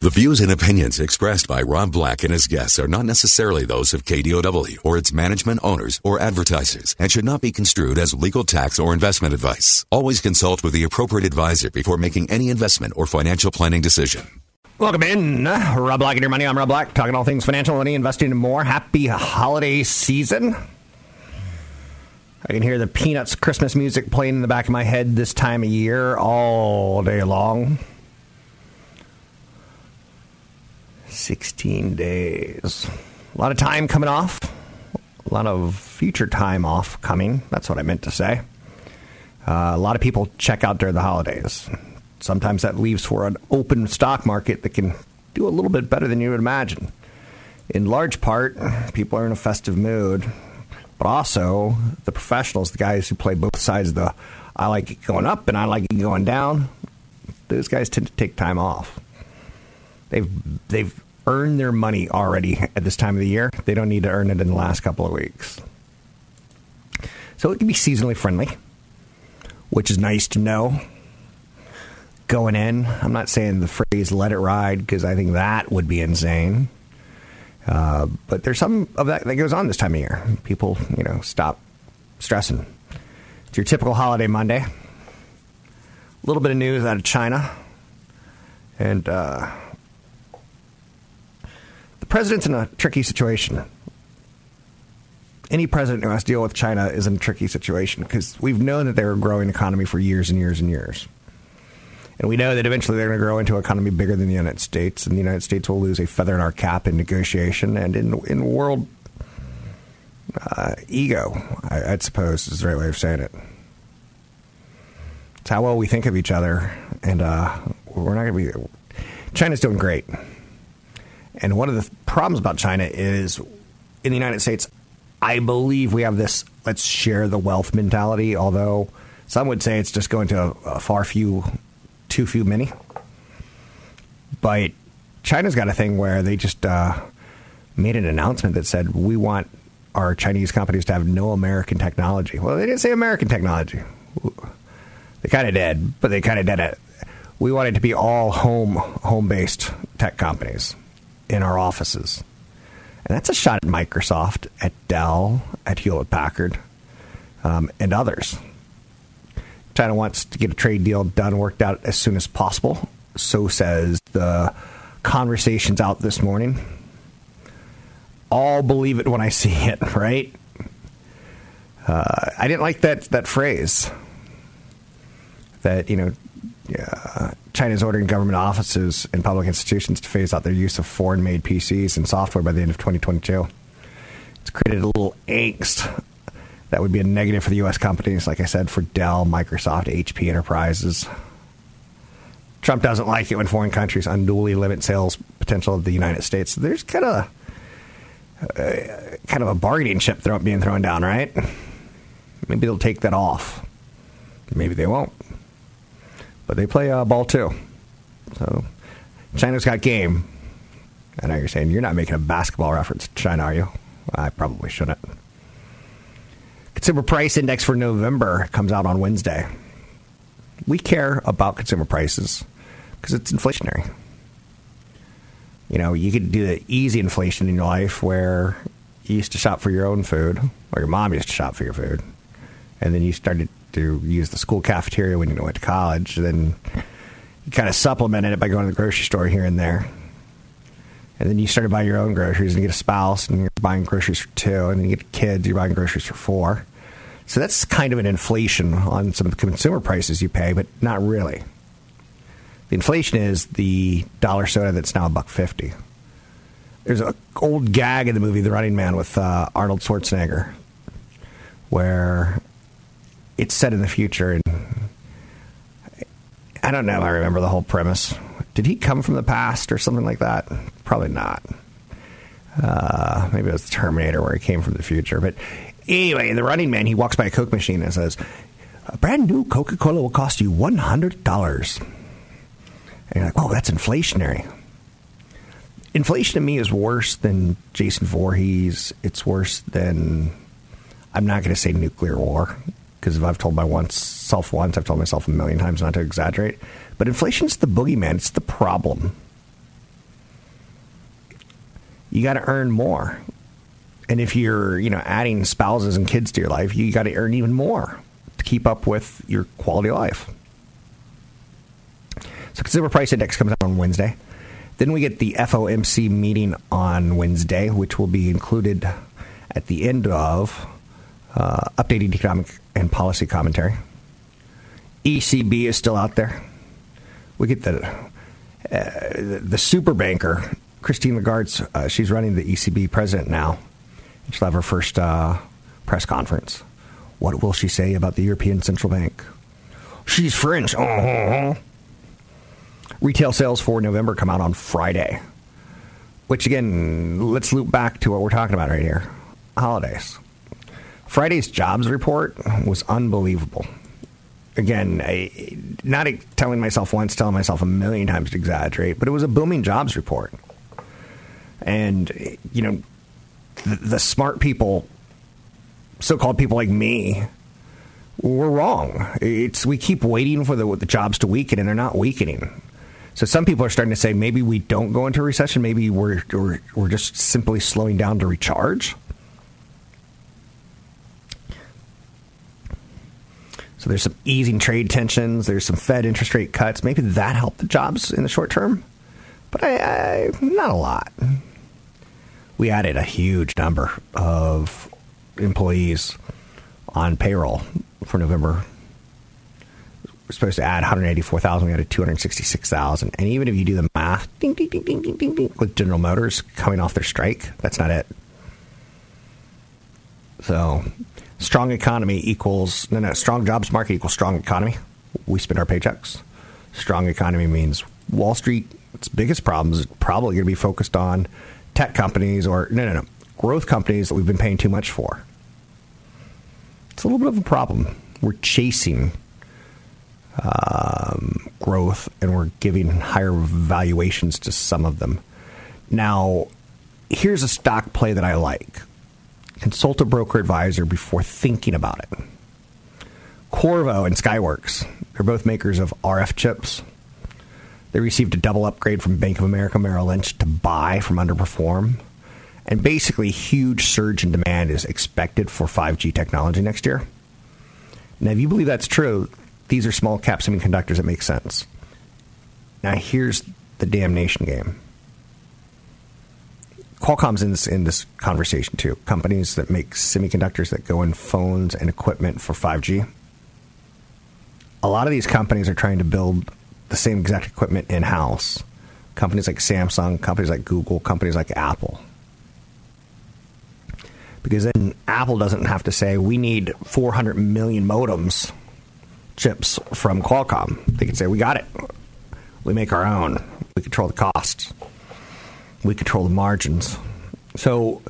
The views and opinions expressed by Rob Black and his guests are not necessarily those of KDOW or its management owners or advertisers and should not be construed as legal tax or investment advice. Always consult with the appropriate advisor before making any investment or financial planning decision. Welcome in, Rob Black and your money. I'm Rob Black, talking all things financial, money, investing, and more. Happy holiday season. I can hear the Peanuts Christmas music playing in the back of my head this time of year all day long. 16 days. A lot of time coming off. A lot of future time off coming. That's what I meant to say. Uh, a lot of people check out during the holidays. Sometimes that leaves for an open stock market that can do a little bit better than you would imagine. In large part, people are in a festive mood, but also the professionals, the guys who play both sides of the I like it going up and I like it going down, those guys tend to take time off. They've they've earned their money already at this time of the year. They don't need to earn it in the last couple of weeks. So it can be seasonally friendly, which is nice to know. Going in, I'm not saying the phrase "let it ride" because I think that would be insane. Uh, but there's some of that that goes on this time of year. People, you know, stop stressing. It's your typical holiday Monday. A little bit of news out of China, and. Uh, president's in a tricky situation. Any president who has to deal with China is in a tricky situation because we've known that they're a growing economy for years and years and years. And we know that eventually they're going to grow into an economy bigger than the United States, and the United States will lose a feather in our cap in negotiation and in, in world uh, ego, I, I'd suppose is the right way of saying it. It's how well we think of each other, and uh, we're not going to be. China's doing great. And one of the problems about China is in the United States, I believe we have this let's share the wealth mentality, although some would say it's just going to a, a far few, too few many. But China's got a thing where they just uh, made an announcement that said, we want our Chinese companies to have no American technology. Well, they didn't say American technology. They kind of did, but they kind of did it. We want it to be all home home based tech companies in our offices. And that's a shot at Microsoft, at Dell, at Hewlett Packard, um, and others. China wants to get a trade deal done, worked out as soon as possible. So says the conversations out this morning. All believe it when I see it, right? Uh, I didn't like that that phrase. That you know, uh, China's ordering government offices and public institutions to phase out their use of foreign made PCs and software by the end of 2022. It's created a little angst that would be a negative for the U.S. companies, like I said, for Dell, Microsoft, HP Enterprises. Trump doesn't like it when foreign countries unduly limit sales potential of the United States. There's kind of uh, kind of a bargaining chip throw, being thrown down, right? Maybe they'll take that off. Maybe they won't but they play uh, ball too. So China's got game. I know you're saying you're not making a basketball reference to China, are you? I probably shouldn't. Consumer price index for November comes out on Wednesday. We care about consumer prices because it's inflationary. You know, you could do the easy inflation in your life where you used to shop for your own food, or your mom used to shop for your food, and then you started to use the school cafeteria when you went to college. Then you kind of supplemented it by going to the grocery store here and there. And then you started buying your own groceries and you get a spouse and you're buying groceries for two. And then you get kids, you're buying groceries for four. So that's kind of an inflation on some of the consumer prices you pay, but not really. The inflation is the dollar soda that's now a buck fifty. There's an old gag in the movie The Running Man with uh, Arnold Schwarzenegger, where it's set in the future, and I don't know. I remember the whole premise. Did he come from the past or something like that? Probably not. Uh, maybe it was the Terminator where he came from the future. But anyway, in the running man, he walks by a Coke machine and says, a brand new Coca Cola will cost you $100. And you're like, oh, that's inflationary. Inflation to me is worse than Jason Voorhees. It's worse than, I'm not going to say nuclear war, because if I've told myself once, I've told myself a million times not to exaggerate. But inflation's the boogeyman, it's the problem. You got to earn more. And if you're, you know, adding spouses and kids to your life, you got to earn even more to keep up with your quality of life. So consumer price index comes out on Wednesday. Then we get the FOMC meeting on Wednesday, which will be included at the end of uh, updated economic and policy commentary. ECB is still out there. We get the uh, the super banker Christine Lagarde. Uh, she's running the ECB president now. She'll have her first uh, press conference. What will she say about the European Central Bank? She's French. Uh-huh. Retail sales for November come out on Friday. Which, again, let's loop back to what we're talking about right here holidays. Friday's jobs report was unbelievable. Again, I, not telling myself once, telling myself a million times to exaggerate, but it was a booming jobs report. And, you know, the, the smart people, so called people like me, were wrong. It's we keep waiting for the, the jobs to weaken, and they're not weakening. So some people are starting to say maybe we don't go into a recession. Maybe we're, we're, we're just simply slowing down to recharge. So there's some easing trade tensions. There's some Fed interest rate cuts. Maybe that helped the jobs in the short term, but I, I, not a lot. We added a huge number of employees on payroll for November. We're supposed to add 184,000. We added 266,000. And even if you do the math, ding, ding, ding, ding, ding, ding, ding, with General Motors coming off their strike, that's not it. So strong economy equals no no strong jobs market equals strong economy. We spend our paychecks. Strong economy means Wall Street. Its biggest problems probably going to be focused on tech companies or no no no growth companies that we've been paying too much for. It's a little bit of a problem. We're chasing um, growth and we're giving higher valuations to some of them. Now, here's a stock play that I like consult a broker advisor before thinking about it. Qorvo and Skyworks, they're both makers of RF chips. They received a double upgrade from Bank of America Merrill Lynch to buy from underperform. And basically, huge surge in demand is expected for 5G technology next year. Now, if you believe that's true, these are small cap semiconductors that make sense. Now, here's the damnation game Qualcomm's in this in this conversation too. Companies that make semiconductors that go in phones and equipment for 5G. A lot of these companies are trying to build the same exact equipment in house. Companies like Samsung, companies like Google, companies like Apple. Because then Apple doesn't have to say we need 400 million modems chips from Qualcomm. They can say we got it. We make our own. We control the costs we control the margins. So,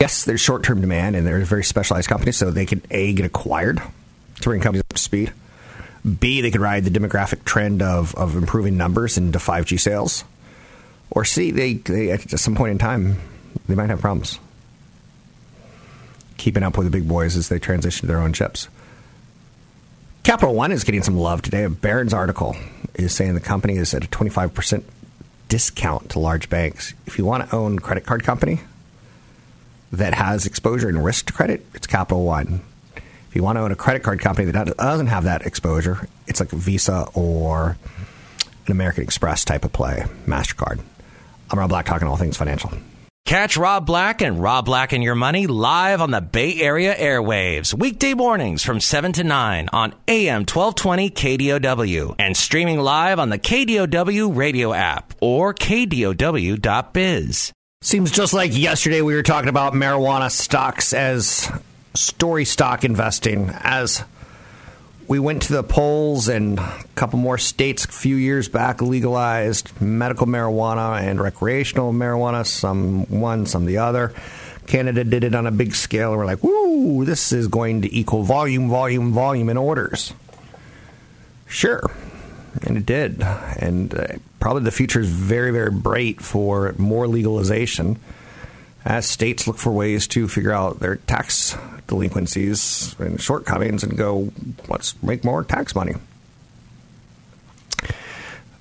yes, there's short term demand and there's very specialized companies, so they can A, get acquired to bring companies up to speed. B, they could ride the demographic trend of, of improving numbers into 5G sales. Or C, they, they at some point in time, they might have problems keeping up with the big boys as they transition to their own chips. Capital One is getting some love today. A Barron's article is saying the company is at a 25% discount to large banks. If you want to own a credit card company that has exposure and risk to credit, it's Capital One. If you want to own a credit card company that doesn't have that exposure, it's like Visa or an American Express type of play, MasterCard. I'm Rob Black, talking all things financial. Catch Rob Black and Rob Black and Your Money live on the Bay Area airwaves, weekday mornings from 7 to 9 on AM 1220 KDOW and streaming live on the KDOW radio app or KDOW.biz. Seems just like yesterday we were talking about marijuana stocks as story stock investing, as we went to the polls, and a couple more states a few years back legalized medical marijuana and recreational marijuana, some one, some the other. Canada did it on a big scale, and we're like, woo, this is going to equal volume, volume, volume in orders. Sure. And it did. And uh, probably the future is very, very bright for more legalization as states look for ways to figure out their tax delinquencies and shortcomings and go, let's make more tax money.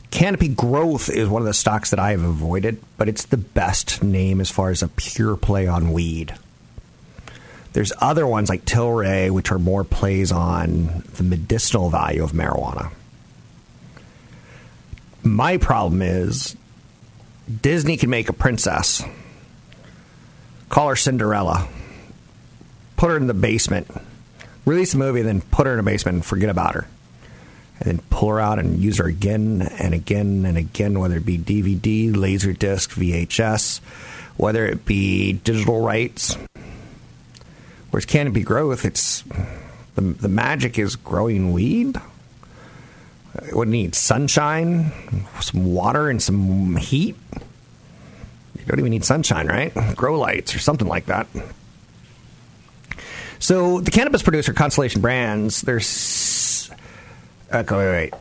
Canopy Growth is one of the stocks that I have avoided, but it's the best name as far as a pure play on weed. There's other ones like Tilray, which are more plays on the medicinal value of marijuana. My problem is Disney can make a princess, call her Cinderella, put her in the basement, release the movie, and then put her in a basement and forget about her. And then pull her out and use her again and again and again, whether it be DVD, Laserdisc, VHS, whether it be digital rights. Whereas Canopy Growth, it's the, the magic is growing weed. It would need sunshine, some water, and some heat. You don't even need sunshine, right? Grow lights or something like that. So the cannabis producer Constellation Brands, there's okay, wait, wait.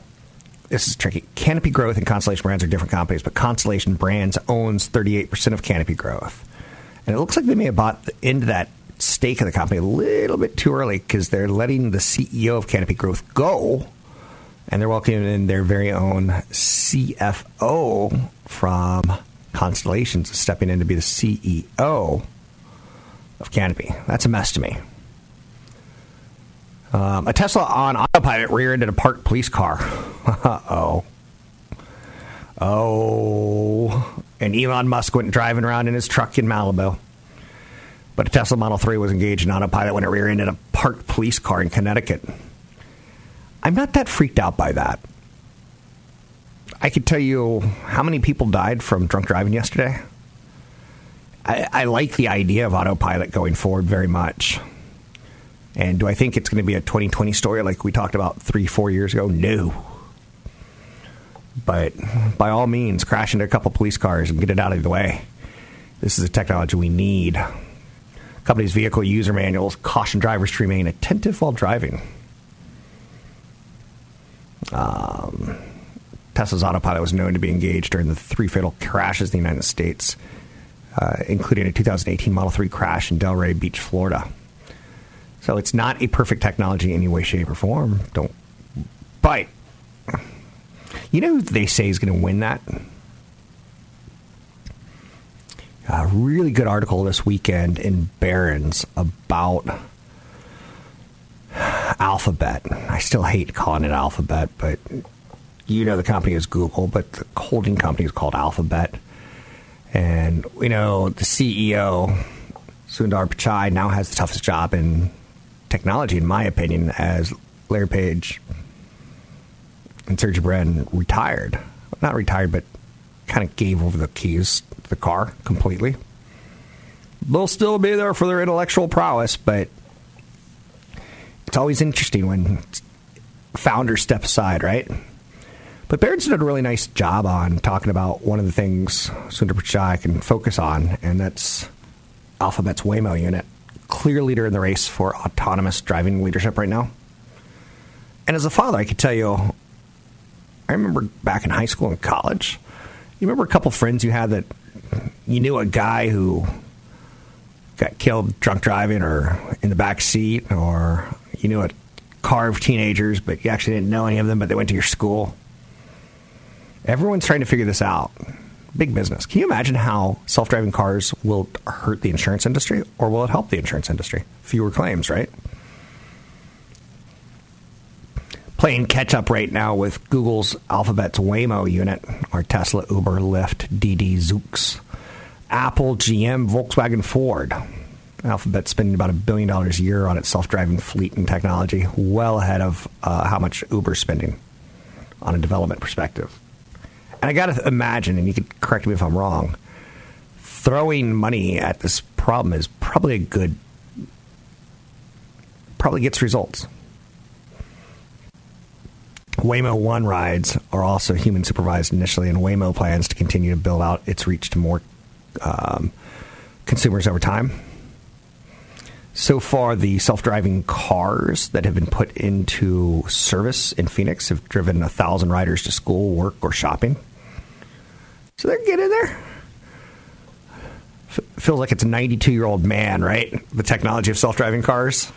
This is tricky. Canopy Growth and Constellation Brands are different companies, but Constellation Brands owns 38% of Canopy Growth. And it looks like they may have bought into that stake of the company a little bit too early because they're letting the CEO of Canopy Growth go and they're welcoming in their very own CFO from Constellations stepping in to be the CEO of Canopy. That's a mess to me. Um, a Tesla on autopilot rear-ended a parked police car. oh. Oh. And Elon Musk went driving around in his truck in Malibu. But a Tesla Model 3 was engaged in autopilot when it rear-ended a parked police car in Connecticut. I'm not that freaked out by that. I could tell you how many people died from drunk driving yesterday. I, I like the idea of autopilot going forward very much. And do I think it's going to be a 2020 story like we talked about three, four years ago? No. But by all means, crash into a couple police cars and get it out of the way. This is a technology we need. Company's vehicle user manuals caution drivers to remain attentive while driving. Um, Tesla's autopilot was known to be engaged during the three fatal crashes in the United States, uh, including a 2018 Model 3 crash in Delray Beach, Florida. So it's not a perfect technology in any way, shape, or form. Don't. But you know they say is going to win that? A really good article this weekend in Barron's about Alphabet. I still hate calling it Alphabet, but you know the company is Google, but the holding company is called Alphabet. And you know the CEO Sundar Pichai now has the toughest job in technology, in my opinion, as Larry Page and Sergey Brin retired. Not retired, but kind of gave over the keys to the car completely. They'll still be there for their intellectual prowess, but it's always interesting when founders step aside, right? But Barron's did a really nice job on talking about one of the things Sundar Pichai can focus on, and that's Alphabet's Waymo unit. Clear leader in the race for autonomous driving leadership right now. And as a father, I could tell you, I remember back in high school and college, you remember a couple friends you had that you knew a guy who got killed drunk driving or in the back seat, or you knew a car of teenagers, but you actually didn't know any of them, but they went to your school. Everyone's trying to figure this out. Big business. Can you imagine how self driving cars will hurt the insurance industry or will it help the insurance industry? Fewer claims, right? Playing catch up right now with Google's Alphabet's Waymo unit, or Tesla, Uber, Lyft, Didi, Zoox, Apple, GM, Volkswagen, Ford. Alphabet spending about a billion dollars a year on its self driving fleet and technology, well ahead of uh, how much Uber's spending on a development perspective. And I got to imagine, and you could correct me if I'm wrong, throwing money at this problem is probably a good, probably gets results. Waymo One rides are also human supervised initially, and Waymo plans to continue to build out its reach to more um, consumers over time. So far, the self driving cars that have been put into service in Phoenix have driven a thousand riders to school, work, or shopping. So they're getting there. Feels like it's a 92 year old man, right? The technology of self driving cars.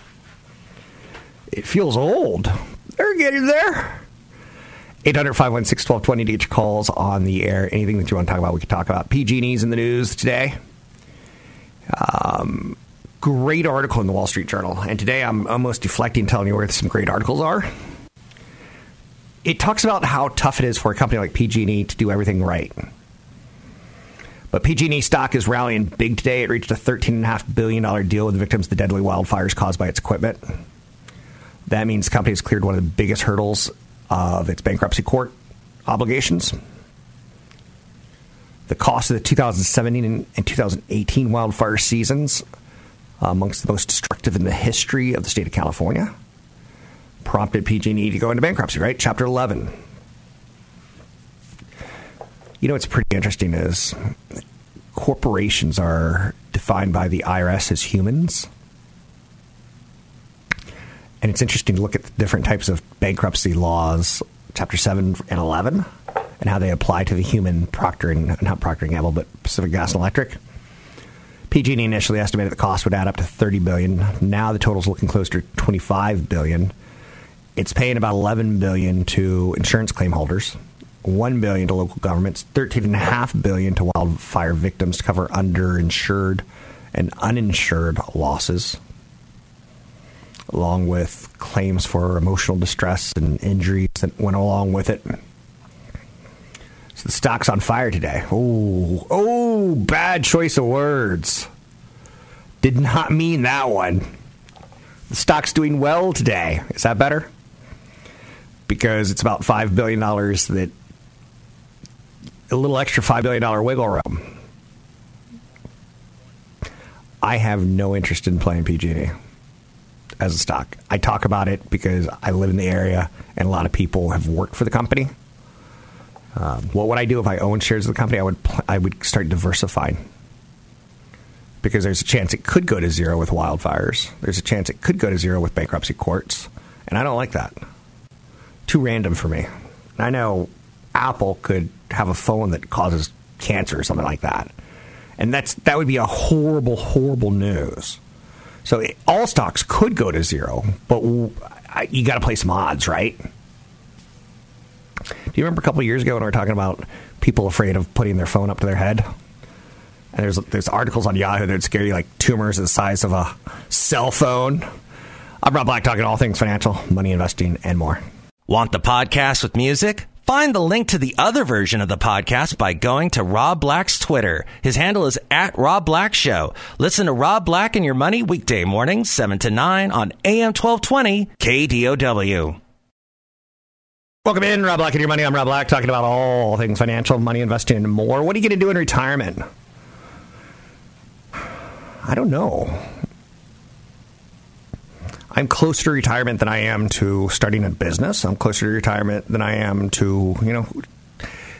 It feels old. They're getting there. 800 516 1220 to get your calls on the air. Anything that you want to talk about, we can talk about. PG&E's in the news today. Um, great article in the Wall Street Journal. And today I'm almost deflecting, telling you where some great articles are. It talks about how tough it is for a company like PG&E to do everything right. But PG&E stock is rallying big today. It reached a $13.5 billion deal with the victims of the deadly wildfires caused by its equipment. That means the company has cleared one of the biggest hurdles of its bankruptcy court obligations. The cost of the 2017 and 2018 wildfire seasons, amongst the most destructive in the history of the state of California, prompted PG&E to go into bankruptcy. Right, Chapter 11. You know what's pretty interesting is corporations are defined by the IRS as humans. And it's interesting to look at the different types of bankruptcy laws, Chapter 7 and 11, and how they apply to the human Procter and not Procter and Gamble, but Pacific Gas and Electric. PG&E initially estimated the cost would add up to 30 billion. Now the total is looking closer to 25 billion. It's paying about 11 billion to insurance claim holders, 1 billion to local governments, 13.5 billion to wildfire victims to cover underinsured and uninsured losses along with claims for emotional distress and injuries that went along with it. So the stock's on fire today. Oh, oh, bad choice of words. Did not mean that one. The stock's doing well today. Is that better? Because it's about $5 billion that a little extra $5 billion wiggle room. I have no interest in playing PG&E as a stock. I talk about it because I live in the area and a lot of people have worked for the company. Um, what would I do if I owned shares of the company? I would pl- I would start diversifying because there's a chance it could go to zero with wildfires. There's a chance it could go to zero with bankruptcy courts, and I don't like that. Too random for me. I know Apple could have a phone that causes cancer or something like that, and that's that would be a horrible, horrible news. So all stocks could go to zero, but you got to play some odds, right? Do you remember a couple years ago when we were talking about people afraid of putting their phone up to their head? And there's there's articles on Yahoo that scare you like tumors the size of a cell phone. I'm Rob Black, talking all things financial, money investing, and more. Want the podcast with music? Find the link to the other version of the podcast by going to Rob Black's Twitter. His handle is at Rob Black Show. Listen to Rob Black and Your Money weekday mornings, 7 to 9 on AM 1220 KDOW. Welcome in, Rob Black and Your Money. I'm Rob Black, talking about all things financial, money investing, and more. What are you going to do in retirement? I don't know. I'm closer to retirement than I am to starting a business. I'm closer to retirement than I am to, you know.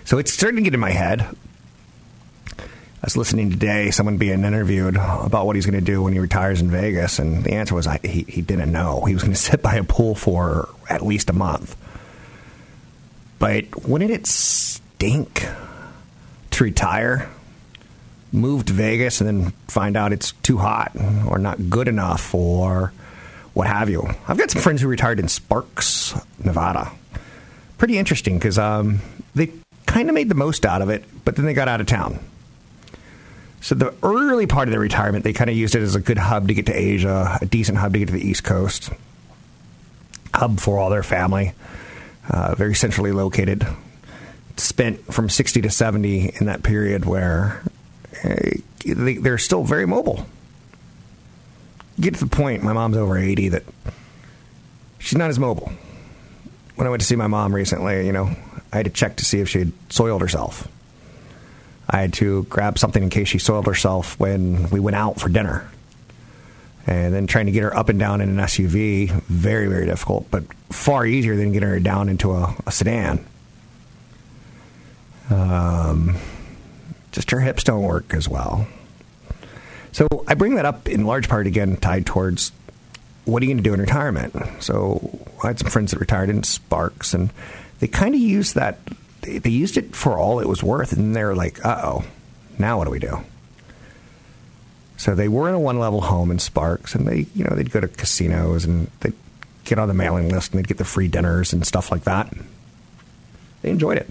So it's starting to get in my head. I was listening today, someone being interviewed about what he's going to do when he retires in Vegas, and the answer was I, he, he didn't know. He was going to sit by a pool for at least a month. But wouldn't it stink to retire, move to Vegas, and then find out it's too hot or not good enough or what have you. I've got some friends who retired in Sparks, Nevada. Pretty interesting because um, they kind of made the most out of it, but then they got out of town. So the early part of their retirement, they kind of used it as a good hub to get to Asia, a decent hub to get to the East Coast, hub for all their family, uh, very centrally located. Spent from 60 to 70 in that period where uh, they, they're still very mobile get to the point, my mom's over 80, that she's not as mobile. When I went to see my mom recently, you know, I had to check to see if she had soiled herself. I had to grab something in case she soiled herself when we went out for dinner. And then trying to get her up and down in an SUV, very, very difficult, but far easier than getting her down into a, a sedan. Um, just her hips don't work as well. So I bring that up in large part again tied towards what are you going to do in retirement? So I had some friends that retired in Sparks, and they kind of used that. They, used it for all it was worth, and they're like, "Uh oh, now what do we do?" So they were in a one-level home in Sparks, and they, you know, they'd go to casinos and they'd get on the mailing list and they'd get the free dinners and stuff like that. They enjoyed it.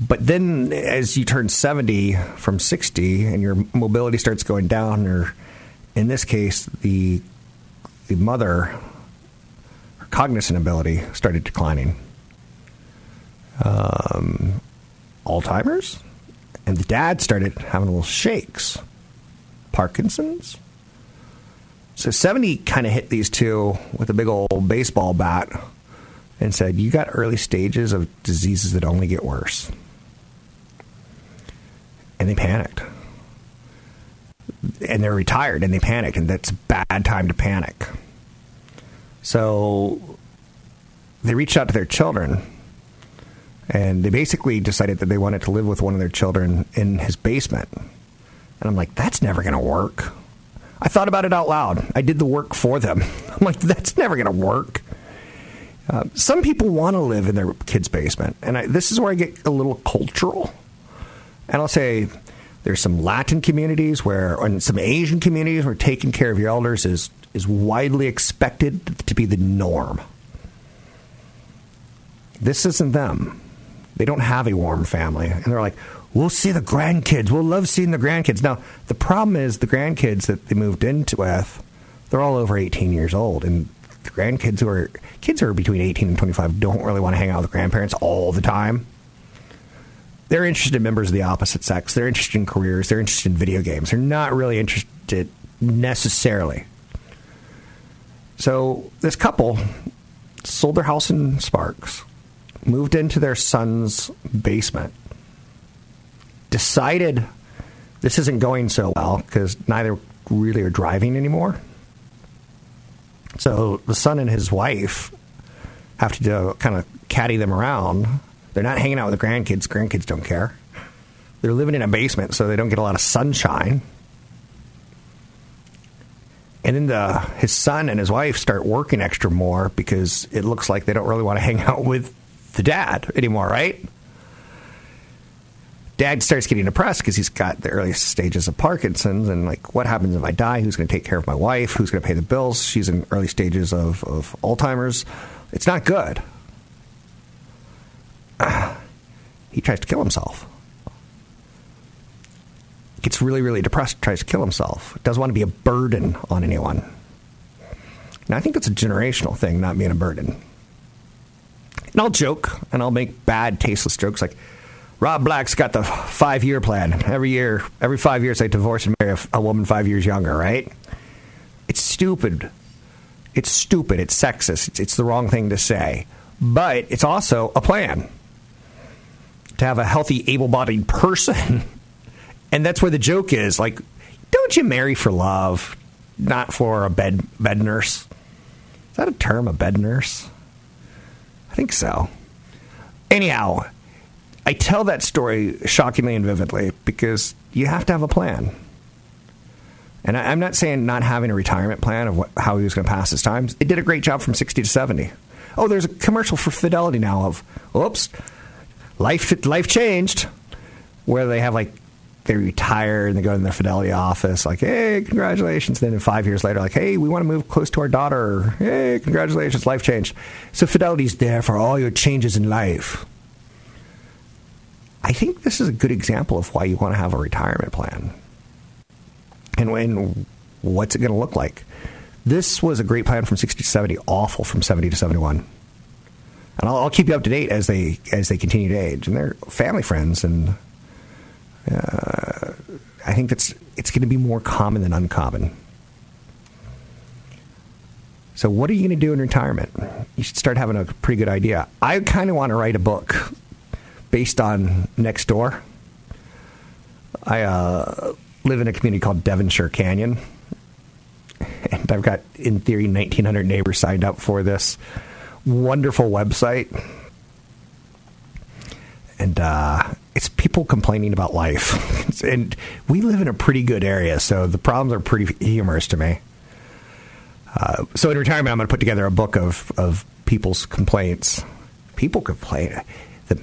But then, as you turn 70 from 60 and your mobility starts going down, or in this case, the the mother, her cognizant ability started declining. Um, Alzheimer's, and the dad started having little shakes. Parkinson's. So 70 kind of hit these two with a big old baseball bat and said, You got early stages of diseases that only get worse. And they panicked. And they're retired and they panicked, and that's a bad time to panic. So they reached out to their children and they basically decided that they wanted to live with one of their children in his basement. And I'm like, that's never going to work. I thought about it out loud. I did the work for them. I'm like, that's never going to work. Uh, some people want to live in their kid's basement, and I, this is where I get a little cultural. And I'll say there's some Latin communities where, and some Asian communities where taking care of your elders is is widely expected to be the norm. This isn't them. They don't have a warm family, and they're like, we'll see the grandkids. We'll love seeing the grandkids. Now, the problem is the grandkids that they moved into with, they're all over 18 years old, and the grandkids who are kids who are between 18 and 25 don't really want to hang out with grandparents all the time. They're interested in members of the opposite sex. They're interested in careers. They're interested in video games. They're not really interested necessarily. So this couple sold their house in Sparks, moved into their son's basement decided this isn't going so well because neither really are driving anymore. So the son and his wife have to do, kind of caddy them around. They're not hanging out with the grandkids. Grandkids don't care. They're living in a basement, so they don't get a lot of sunshine. And then the, his son and his wife start working extra more because it looks like they don't really want to hang out with the dad anymore, right? dad starts getting depressed because he's got the early stages of Parkinson's and like, what happens if I die? Who's going to take care of my wife? Who's going to pay the bills? She's in early stages of, of Alzheimer's. It's not good. he tries to kill himself. Gets really, really depressed, tries to kill himself. Doesn't want to be a burden on anyone. And I think that's a generational thing, not being a burden. And I'll joke and I'll make bad, tasteless jokes like, Rob Black's got the five year plan. Every year, every five years, I divorce and marry a, a woman five years younger, right? It's stupid. It's stupid. It's sexist. It's, it's the wrong thing to say. But it's also a plan to have a healthy, able bodied person. and that's where the joke is. Like, don't you marry for love, not for a bed, bed nurse? Is that a term, a bed nurse? I think so. Anyhow, I tell that story shockingly and vividly because you have to have a plan. And I, am not saying not having a retirement plan of what, how he was going to pass his time. They did a great job from 60 to 70. Oh, there's a commercial for Fidelity now of, oops, life life changed, where they have like they retire and they go in their Fidelity office, like, hey, congratulations. and Then five years later, like, hey, we want to move close to our daughter. Hey, congratulations, life changed. So Fidelity's there for all your changes in life. I think this is a good example of why you want to have a retirement plan. And when what's it going to look like? This was a great plan from 60 to 70, awful from 70 to 71. And I'll, I'll keep you up to date as they as they continue to age. And they're family friends, and uh, I think that's it's going to be more common than uncommon. So, what are you going to do in retirement? You should start having a pretty good idea. I kind of want to write a book based on Nextdoor. I uh, live in a community called Devonshire Canyon, and I've got, in theory, 1,900 neighbors signed up for this wonderful website. And uh, it's people complaining about life. and we live in a pretty good area, so the problems are pretty humorous to me. Uh, so in retirement, I'm going to put together a book of, of people's complaints. People complain. The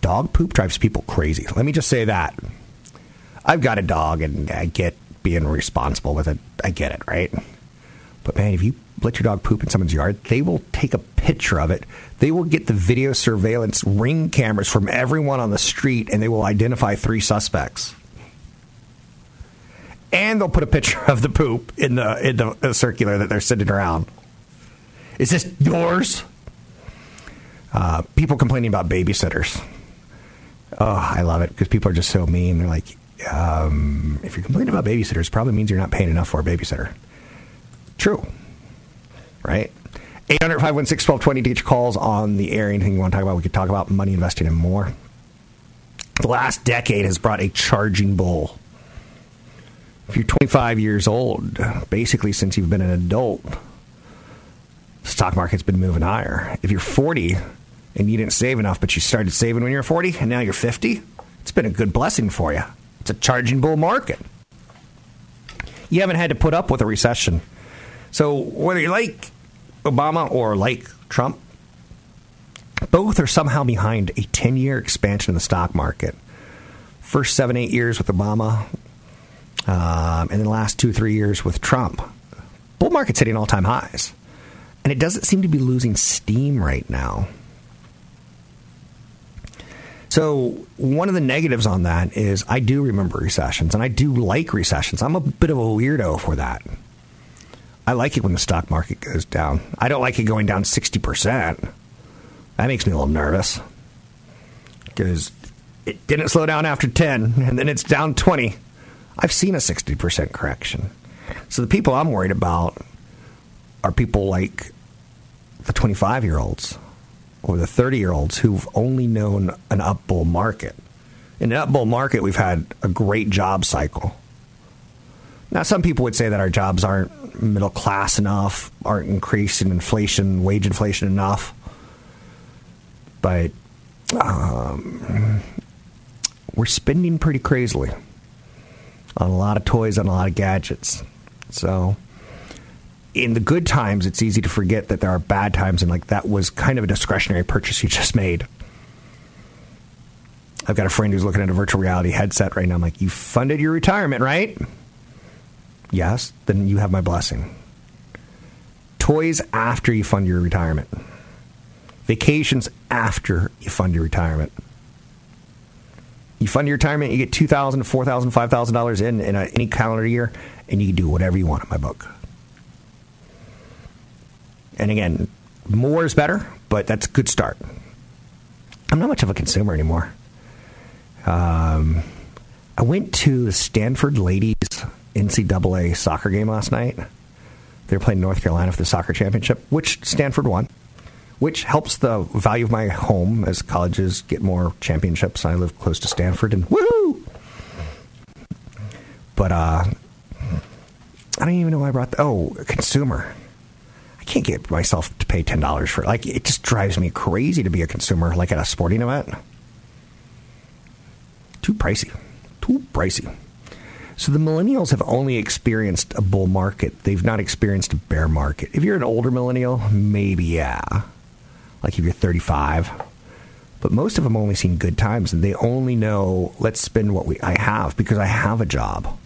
dog poop drives people crazy. Let me just say that. I've got a dog, and I get being responsible with it. I get it, right? But man, if you let your dog poop in someone's yard, they will take a picture of it. They will get the video surveillance ring cameras from everyone on the street, and they will identify three suspects. And they'll put a picture of the poop in the in the, circular that they're sending around. Is this yours? Uh, people complaining about babysitters. Oh, I love it because people are just so mean. They're like, um, if you're complaining about babysitters, probably means you're not paying enough for a babysitter. True. Right? 800 516 1220 to get your calls on the air. Anything you want to talk about, we could talk about money investing and more. The last decade has brought a charging bull. If you're 25 years old, basically since you've been an adult, the stock market's been moving higher. If you're 40 and you didn't save enough, but you started saving when you were 40 and now you're 50, it's been a good blessing for you. It's a charging bull market. You haven't had to put up with a recession. So whether you like Obama or like Trump, both are somehow behind a 10 year expansion of the stock market. First seven, eight years with Obama, um, and then the last two, three years with Trump. Bull market's hitting all time highs. And it doesn't seem to be losing steam right now. So, one of the negatives on that is I do remember recessions and I do like recessions. I'm a bit of a weirdo for that. I like it when the stock market goes down. I don't like it going down 60%. That makes me a little nervous because it didn't slow down after 10 and then it's down 20. I've seen a 60% correction. So, the people I'm worried about are people like the 25 year olds or the 30 year olds who've only known an up bull market. In an up bull market, we've had a great job cycle. Now, some people would say that our jobs aren't middle class enough, aren't increasing inflation, wage inflation enough. But um, we're spending pretty crazily on a lot of toys, on a lot of gadgets. So in the good times, it's easy to forget that there are bad times, and like that was kind of a discretionary purchase you just made. I've got a friend who's looking at a virtual reality headset right now. I'm like, you funded your retirement, right? Yes, then you have my blessing. Toys after you fund your retirement. Vacations after you fund your retirement. You fund your retirement, you get $2,000, $4,000, $5,000 in, in a, any calendar year, and you can do whatever you want in my book. And again, more is better, but that's a good start. I'm not much of a consumer anymore. Um, I went to the Stanford ladies NCAA soccer game last night. They were playing North Carolina for the soccer championship, which Stanford won, which helps the value of my home as colleges get more championships. I live close to Stanford, and woo! But uh, I don't even know why I brought. The, oh, consumer I can't get myself to pay ten dollars for it. Like it just drives me crazy to be a consumer, like at a sporting event. Too pricey. Too pricey. So the millennials have only experienced a bull market. They've not experienced a bear market. If you're an older millennial, maybe yeah. Like if you're 35. But most of them only seen good times and they only know let's spend what we I have because I have a job.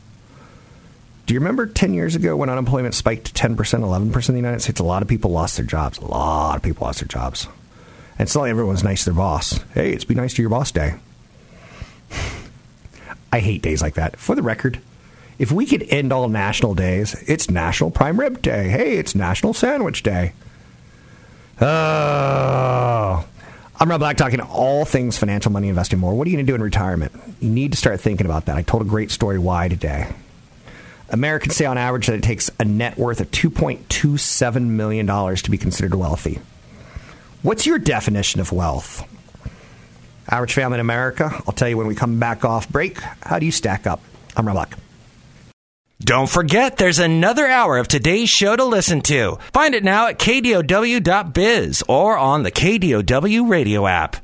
Do you remember 10 years ago when unemployment spiked to 10%, 11% in the United States? A lot of people lost their jobs. A lot of people lost their jobs. And suddenly everyone's nice to their boss. Hey, it's be nice to your boss day. I hate days like that. For the record, if we could end all national days, it's National Prime Rib Day. Hey, it's National Sandwich Day. Oh. I'm Rob Black talking all things financial money investing more. What are you going to do in retirement? You need to start thinking about that. I told a great story why today. Americans say on average that it takes a net worth of $2.27 million to be considered wealthy. What's your definition of wealth? Average family in America, I'll tell you when we come back off break. How do you stack up? I'm Rob Black. Don't forget, there's another hour of today's show to listen to. Find it now at kdow.biz or on the KDOW radio app.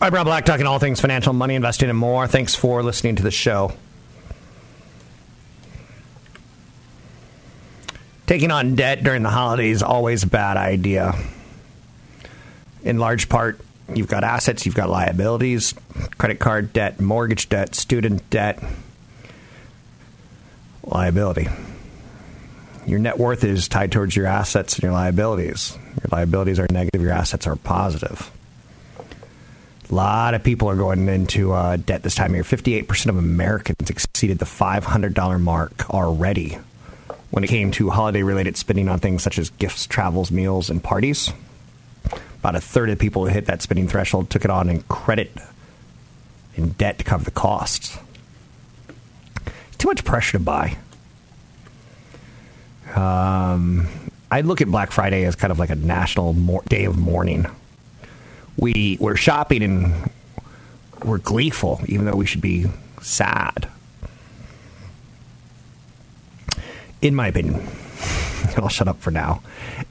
I'm Rob Black, talking all things financial, money, investing, and more. Thanks for listening to the show. Taking on debt during the holidays always a bad idea. In large part, you've got assets, you've got liabilities, credit card debt, mortgage debt, student debt, liability. Your net worth is tied towards your assets and your liabilities. Your liabilities are negative, your assets are positive. A lot of people are going into uh, debt this time of year. 58% of Americans exceeded the $500 mark already when it came to holiday related spending on things such as gifts, travels, meals, and parties. About a third of the people who hit that spending threshold took it on in credit in debt to cover the costs. too much pressure to buy. Um, I look at Black Friday as kind of like a national day of mourning we we're shopping and we're gleeful, even though we should be sad. In my opinion. I'll shut up for now.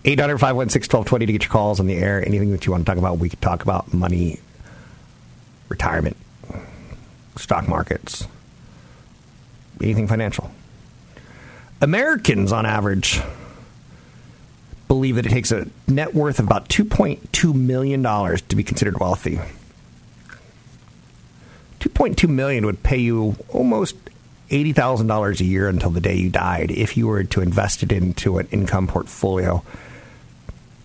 800 516 1220 to get your calls on the air. Anything that you want to talk about, we could talk about money, retirement, stock markets, anything financial. Americans, on average, believe that it takes a net worth of about $2.2 million to be considered wealthy. 2.2 million would pay you almost $80,000 a year until the day you died if you were to invest it into an income portfolio.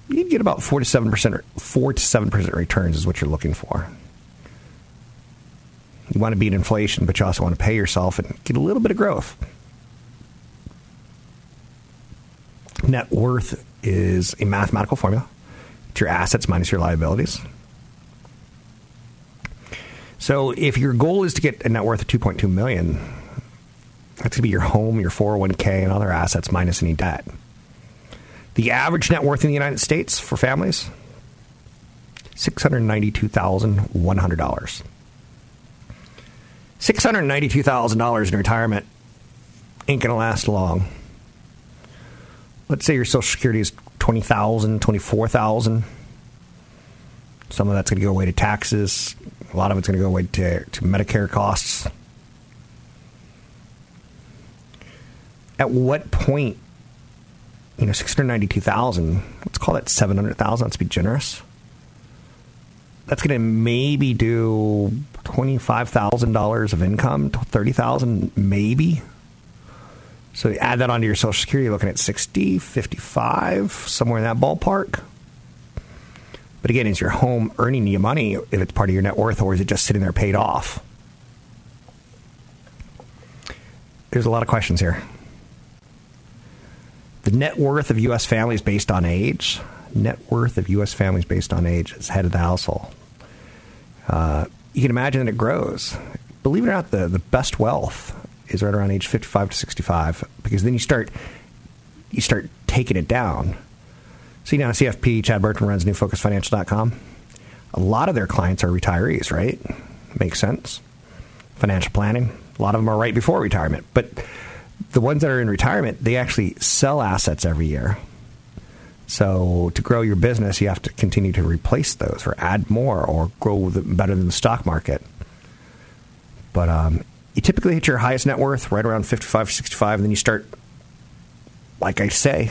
You'd get about 4 to 7% 4 to 7% returns is what you're looking for. You want to beat inflation, but you also want to pay yourself and get a little bit of growth. Net worth is a mathematical formula. It's your assets minus your liabilities. So if your goal is to get a net worth of 2.2 million, that's going to be your home, your 401k, and other assets minus any debt. The average net worth in the United States for families $692,100. $692,000 in retirement ain't going to last long let's say your Social Security is 20000 24000 Some of that's going to go away to taxes. A lot of it's going to go away to, to Medicare costs. At what point, you know, 692000 let's call that 700000 let's be generous. That's going to maybe do $25,000 of income, 30000 maybe so you add that onto your Social Security, you're looking at 60, 55, somewhere in that ballpark. But again, is your home earning you money if it's part of your net worth, or is it just sitting there paid off? There's a lot of questions here. The net worth of U.S. families based on age. Net worth of U.S. families based on age as head of the household. Uh, you can imagine that it grows. Believe it or not, the, the best wealth is right around age 55 to 65 because then you start you start taking it down. See now CFP, Chad Burton runs newfocusfinancial.com. A lot of their clients are retirees, right? Makes sense. Financial planning. A lot of them are right before retirement. But the ones that are in retirement, they actually sell assets every year. So to grow your business, you have to continue to replace those or add more or grow better than the stock market. But um, you typically hit your highest net worth right around 55, 65, and then you start, like I say,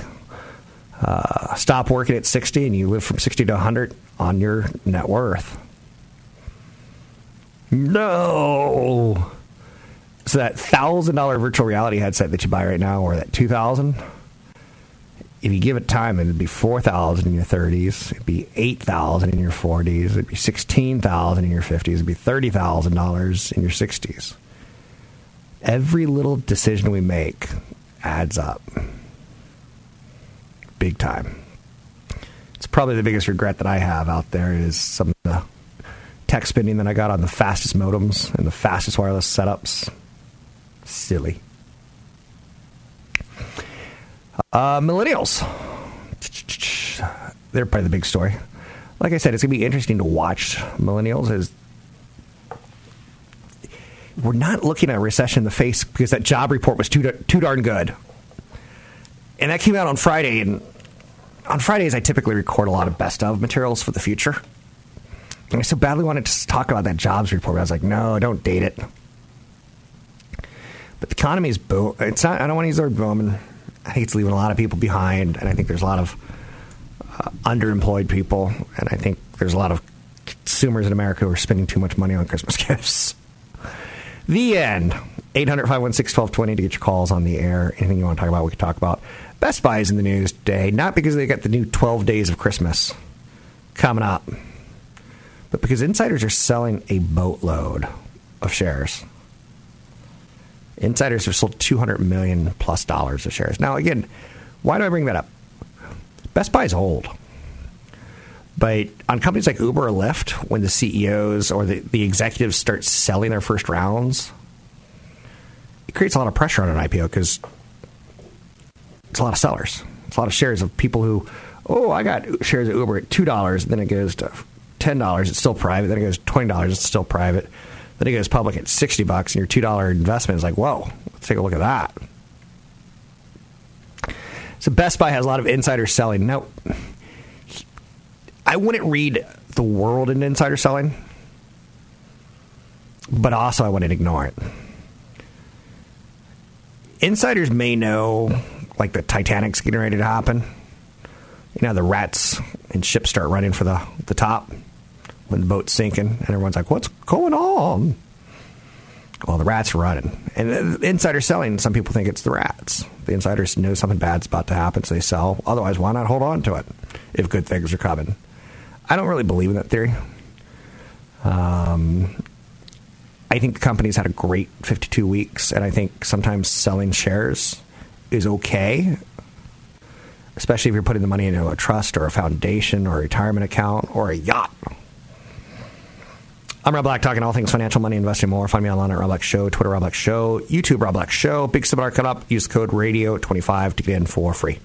uh, stop working at 60 and you live from 60 to 100 on your net worth. No. So that $1,000 virtual reality headset that you buy right now, or that 2000 if you give it time, it'd be 4000 in your 30s, it'd be 8000 in your 40s, it'd be 16000 in your 50s, it'd be $30,000 in your 60s every little decision we make adds up big time. It's probably the biggest regret that I have out there is some of the tech spending that I got on the fastest modems and the fastest wireless setups. Silly. Uh, millennials. They're probably the big story. Like I said, it's going to be interesting to watch millennials as we're not looking at a recession in the face because that job report was too too darn good. And that came out on Friday. And on Fridays, I typically record a lot of best of materials for the future. And I so badly wanted to talk about that jobs report. I was like, no, don't date it. But the economy is boom. It's not. I don't want to use the word booming. I think it's leaving a lot of people behind, and I think there's a lot of uh, underemployed people, and I think there's a lot of consumers in America who are spending too much money on Christmas gifts. The end. 800 516 1220 to get your calls on the air. Anything you want to talk about, we can talk about. Best Buy is in the news today, not because they got the new 12 days of Christmas coming up, but because insiders are selling a boatload of shares. Insiders have sold 200 million plus dollars of shares. Now, again, why do I bring that up? Best Buy is old. But on companies like Uber or Lyft, when the CEOs or the, the executives start selling their first rounds, it creates a lot of pressure on an IPO because it's a lot of sellers. It's a lot of shares of people who, oh, I got shares of Uber at $2, then it goes to $10, it's still private, then it goes $20, it's still private. Then it goes public at 60 bucks and your $2 investment is like, whoa, let's take a look at that. So Best Buy has a lot of insider selling. Now, I wouldn't read the world into insider selling, but also I wouldn't ignore it. Insiders may know, like the Titanic's getting ready to happen. You know, the rats and ships start running for the, the top when the boat's sinking, and everyone's like, "What's going on?" Well, the rats are running, and insider selling. Some people think it's the rats. The insiders know something bad's about to happen, so they sell. Otherwise, why not hold on to it if good things are coming? I don't really believe in that theory. Um, I think the company's had a great 52 weeks, and I think sometimes selling shares is okay, especially if you're putting the money into a trust or a foundation or a retirement account or a yacht. I'm Rob Black, talking all things financial, money, investing, more. Find me online at Rob Black Show, Twitter Rob Black Show, YouTube Rob Black Show. Big seminar coming up. Use code radio25 to get in for free.